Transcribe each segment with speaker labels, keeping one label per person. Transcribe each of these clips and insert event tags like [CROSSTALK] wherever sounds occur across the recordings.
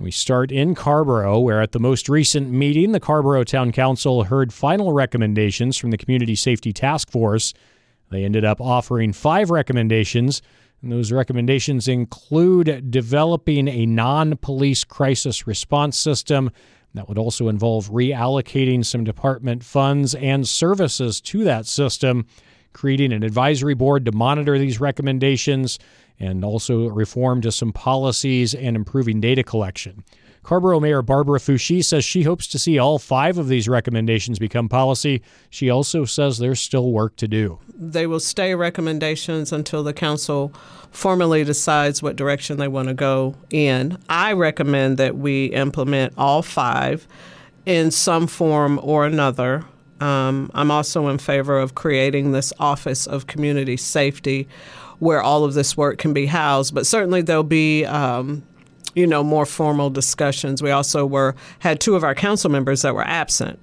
Speaker 1: We start in Carrboro, where at the most recent meeting, the Carrboro Town Council heard final recommendations from the Community Safety Task Force. They ended up offering five recommendations, and those recommendations include developing a non police crisis response system. That would also involve reallocating some department funds and services to that system, creating an advisory board to monitor these recommendations, and also reform to some policies and improving data collection. Carrboro Mayor Barbara Foushee says she hopes to see all five of these recommendations become policy. She also says there's still work to do.
Speaker 2: They will stay recommendations until the council formally decides what direction they want to go in. I recommend that we implement all five in some form or another. Um, I'm also in favor of creating this Office of Community Safety where all of this work can be housed. But certainly there'll be. Um, you know, more formal discussions. We also were had two of our council members that were absent.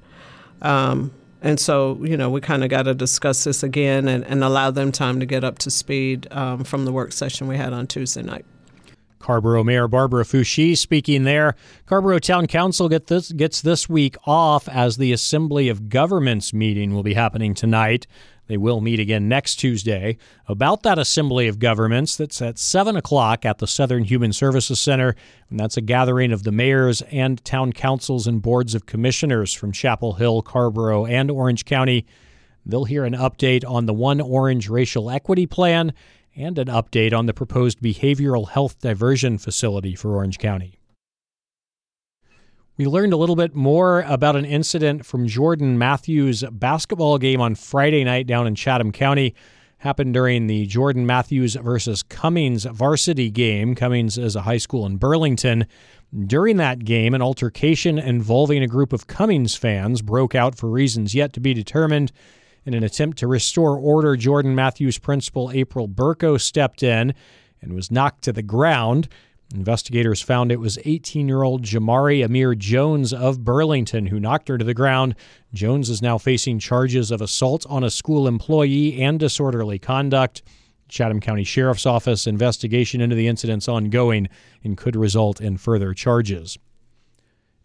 Speaker 2: Um, and so, you know, we kind of got to discuss this again and, and, allow them time to get up to speed um, from the work session we had on Tuesday night.
Speaker 1: Carrboro Mayor Barbara Foushee speaking there. Carrboro Town Council get this, gets this week off as the Assembly of Governments meeting will be happening tonight. They will meet again next Tuesday about that Assembly of Governments that's at 7 o'clock at the Southern Human Services Center. And that's a gathering of the mayors and town councils and boards of commissioners from Chapel Hill, Carrboro, and Orange County. They'll hear an update on the One Orange Racial Equity Plan and an update on the proposed behavioral health diversion facility for Orange County. We learned a little bit more about an incident from Jordan Matthews' basketball game on Friday night down in Chatham County. Happened during the Jordan Matthews versus Cummings varsity game. Cummings is a high school in Burlington. During that game, an altercation involving a group of Cummings fans broke out for reasons yet to be determined. In an attempt to restore order, Jordan Matthews principal April Burko stepped in and was knocked to the ground. Investigators found it was 18 year old Jamari Amir Jones of Burlington who knocked her to the ground. Jones is now facing charges of assault on a school employee and disorderly conduct. Chatham County Sheriff's Office investigation into the incident's ongoing and could result in further charges.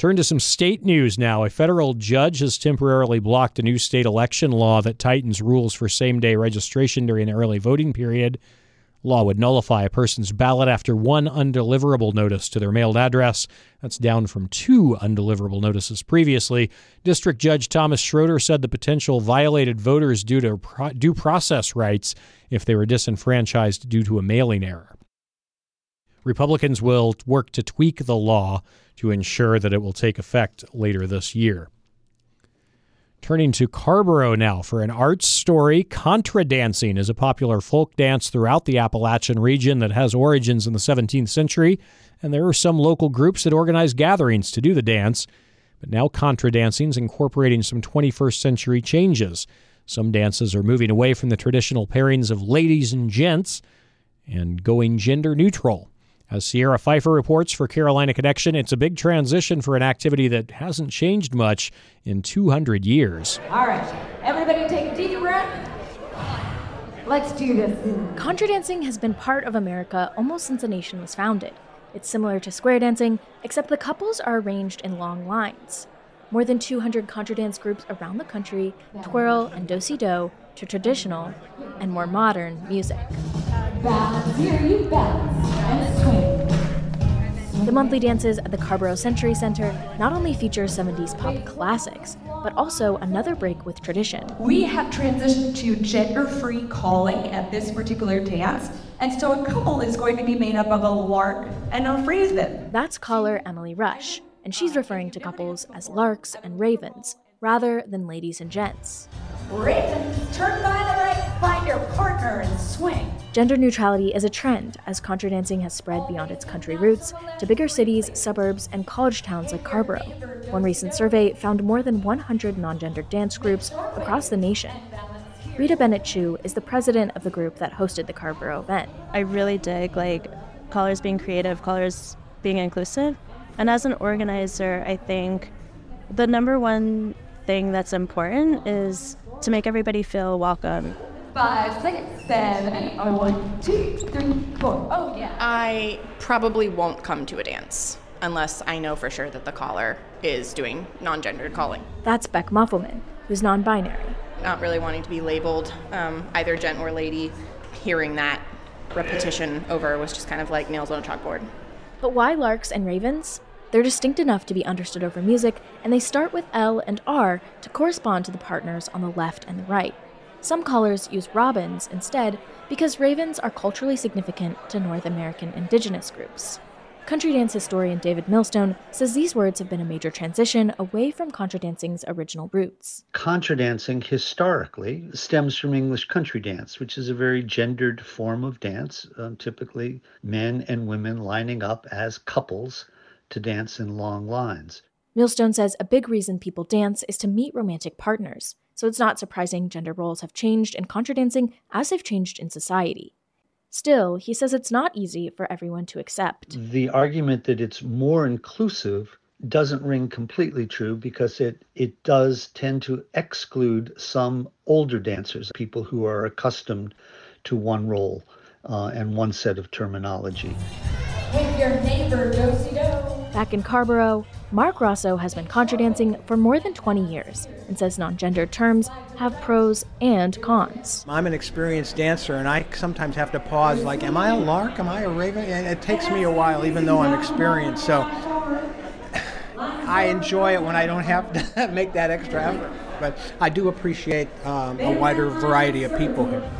Speaker 1: Turn to some state news now. A federal judge has temporarily blocked a new state election law that tightens rules for same day registration during the early voting period. Law would nullify a person's ballot after one undeliverable notice to their mailed address. That's down from two undeliverable notices previously. District Judge Thomas Schroeder said the potential violated voters due to pro- due process rights if they were disenfranchised due to a mailing error. Republicans will work to tweak the law to ensure that it will take effect later this year. Turning to Carrboro now for an arts story. Contra dancing is a popular folk dance throughout the Appalachian region that has origins in the 17th century, and there are some local groups that organize gatherings to do the dance. But now contra dancing is incorporating some 21st century changes. Some dances are moving away from the traditional pairings of ladies and gents and going gender neutral. As Sierra Pfeiffer reports for Carolina Connection, it's a big transition for an activity that hasn't changed much in 200 years.
Speaker 3: All right, everybody take a deep breath. Let's do this.
Speaker 4: Contra dancing has been part of America almost since the nation was founded. It's similar to square dancing, except the couples are arranged in long lines. More than 200 contra dance groups around the country twirl and do-si-do to traditional and more modern music.
Speaker 3: Balance here, you balance, and swing.
Speaker 4: The monthly dances at the Carrboro Century Center not only feature 70s pop classics, but also another break with tradition.
Speaker 5: We have transitioned to gender free calling at this particular dance, and so a couple is going to be made up of a lark and a raven.
Speaker 4: That's caller Emily Rush, and she's referring to couples as larks and ravens rather than ladies and gents.
Speaker 3: Ravens, turn by the right, find your partner, and swing.
Speaker 4: Gender neutrality is a trend as contra dancing has spread beyond its country roots to bigger cities, suburbs, and college towns like Carrboro. One recent survey found more than 100 non gendered dance groups across the nation. Rita Bennett Chu is the president of the group that hosted the Carrboro event.
Speaker 6: I really dig like callers being creative, callers being inclusive. And as an organizer, I think the number one thing that's important is to make everybody feel welcome
Speaker 5: Five, six, seven, oh, one, two, three, four. Oh, yeah.
Speaker 7: I probably won't come to a dance. unless I know for sure that the caller is doing non gendered calling.
Speaker 4: That's Beck Muffelman, who's non binary.
Speaker 7: Not really wanting to be labeled um, either gent or lady, hearing that repetition over was just kind of like nails on a chalkboard.
Speaker 4: But why larks and ravens? They're distinct enough to be understood over music, and they start with L and R to correspond to the partners on the left and the right. Some callers use robins instead because ravens are culturally significant to North American indigenous groups. Country dance historian David Millstone says these words have been a major transition away from contra dancing's original roots.
Speaker 8: Contra dancing historically stems from English country dance, which is a very gendered form of dance, um, typically men and women lining up as couples to dance in long lines.
Speaker 4: Millstone says a big reason people dance is to meet romantic partners, so it's not surprising gender roles have changed in contra dancing as they've changed in society. Still, he says it's not easy for everyone to accept.
Speaker 8: The argument that it's more inclusive doesn't ring completely true because it, it does tend to exclude some older dancers, people who are accustomed to one role uh, and one set of terminology.
Speaker 3: With your neighbor, do-si-do.
Speaker 4: Back in Carrboro, Mark Rosso has been contra dancing for more than 20 years and says non gendered terms have pros and cons.
Speaker 9: I'm an experienced dancer and I sometimes have to pause like, am I a lark? Am I a raven? And it takes me a while, even though I'm experienced. So [SIGHS] I enjoy it when I don't have to [LAUGHS] make that extra effort. But I do appreciate um, a wider variety of people here.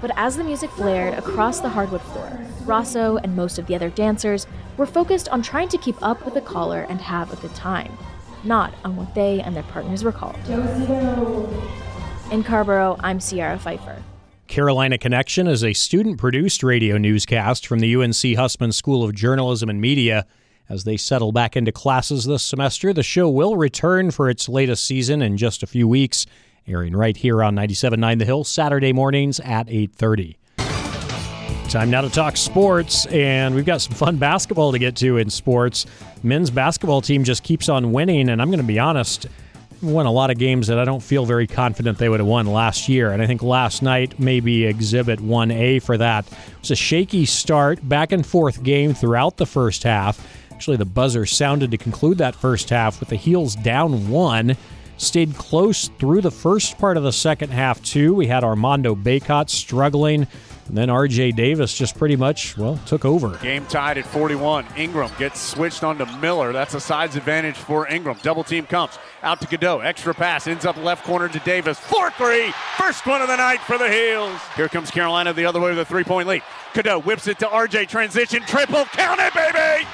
Speaker 4: But as the music blared across the hardwood floor, Rosso and most of the other dancers were focused on trying to keep up with the caller and have a good time, not on what they and their partners were called. In Carrboro, I'm Sierra Pfeiffer.
Speaker 1: Carolina Connection is a student produced radio newscast from the UNC Hussman School of Journalism and Media. As they settle back into classes this semester, the show will return for its latest season in just a few weeks, airing right here on 97.9 The Hill Saturday mornings at 8:30. Time now to talk sports, and we've got some fun basketball to get to in sports. Men's basketball team just keeps on winning, and I'm going to be honest, won a lot of games that I don't feel very confident they would have won last year. And I think last night maybe exhibit 1A for that. It was a shaky start, back and forth game throughout the first half. Actually, the buzzer sounded to conclude that first half with the heels down one. Stayed close through the first part of the second half, too. We had Armando Bacot struggling. And then RJ Davis just pretty much, well, took over.
Speaker 10: Game tied at 41. Ingram gets switched on to Miller. That's a size advantage for Ingram. Double team comes out to Cadeau. Extra pass ends up left corner to Davis. 4 3. First one of the night for the Heels. Here comes Carolina the other way with a three point lead. Cadeau whips it to RJ. Transition triple. Count it, baby.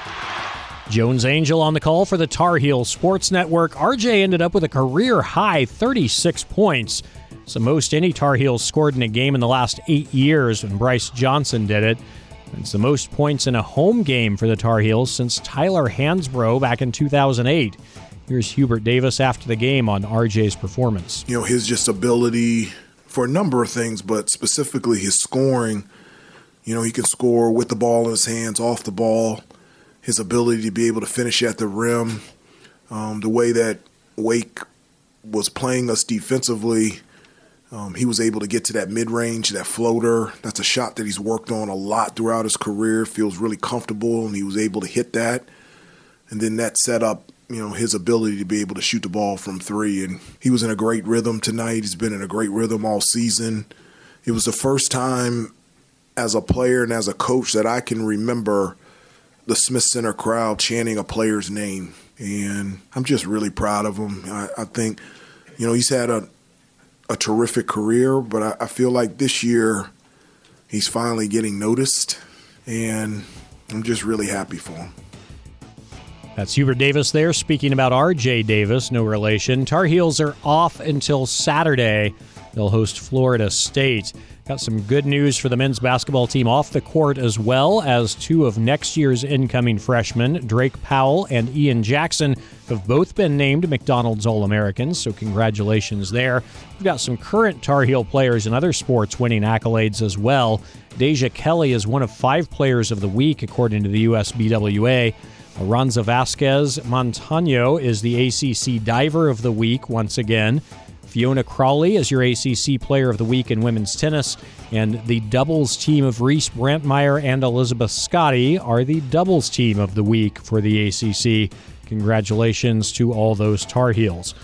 Speaker 1: Jones Angell on the call for the Tar Heel Sports Network. RJ ended up with a career high 36 points. It's the most any Tar Heels scored in a game in the last eight years when Brice Johnson did it. It's the most points in a home game for the Tar Heels since Tyler Hansbrough back in 2008. Here's Hubert Davis after the game on RJ's performance.
Speaker 11: You know, his just ability for a number of things, but specifically his scoring. You know, he can score with the ball in his hands, off the ball, his ability to be able to finish at the rim, um, the way that Wake was playing us defensively um, he was able to get to that mid range, that floater. That's a shot that he's worked on a lot throughout his career. Feels really comfortable, and he was able to hit that. And then that set up, you know, his ability to be able to shoot the ball from three. And he was in a great rhythm tonight. He's been in a great rhythm all season. It was the first time as a player and as a coach that I can remember the Smith Center crowd chanting a player's name. And I'm just really proud of him. I, I think, you know, he's had a a terrific career, but I, I feel like this year he's finally getting noticed, and I'm just really happy for him.
Speaker 1: That's Hubert Davis there speaking about RJ Davis, no relation. Tar Heels are off until Saturday. They'll host Florida State. Got some good news for the men's basketball team off the court as well as two of next year's incoming freshmen, Drake Powell and Ian Jackson, have both been named McDonald's All Americans, so congratulations there. We've got some current Tar Heel players in other sports winning accolades as well. Deja Kelly is one of five players of the week, according to the USBWA. Aranza Vasquez Montano is the ACC Diver of the Week once again. Fiona Crawley is your ACC Player of the Week in women's tennis, and the doubles team of Reese Brantmeier and Elizabeth Scotty are the doubles team of the week for the ACC. Congratulations to all those Tar Heels.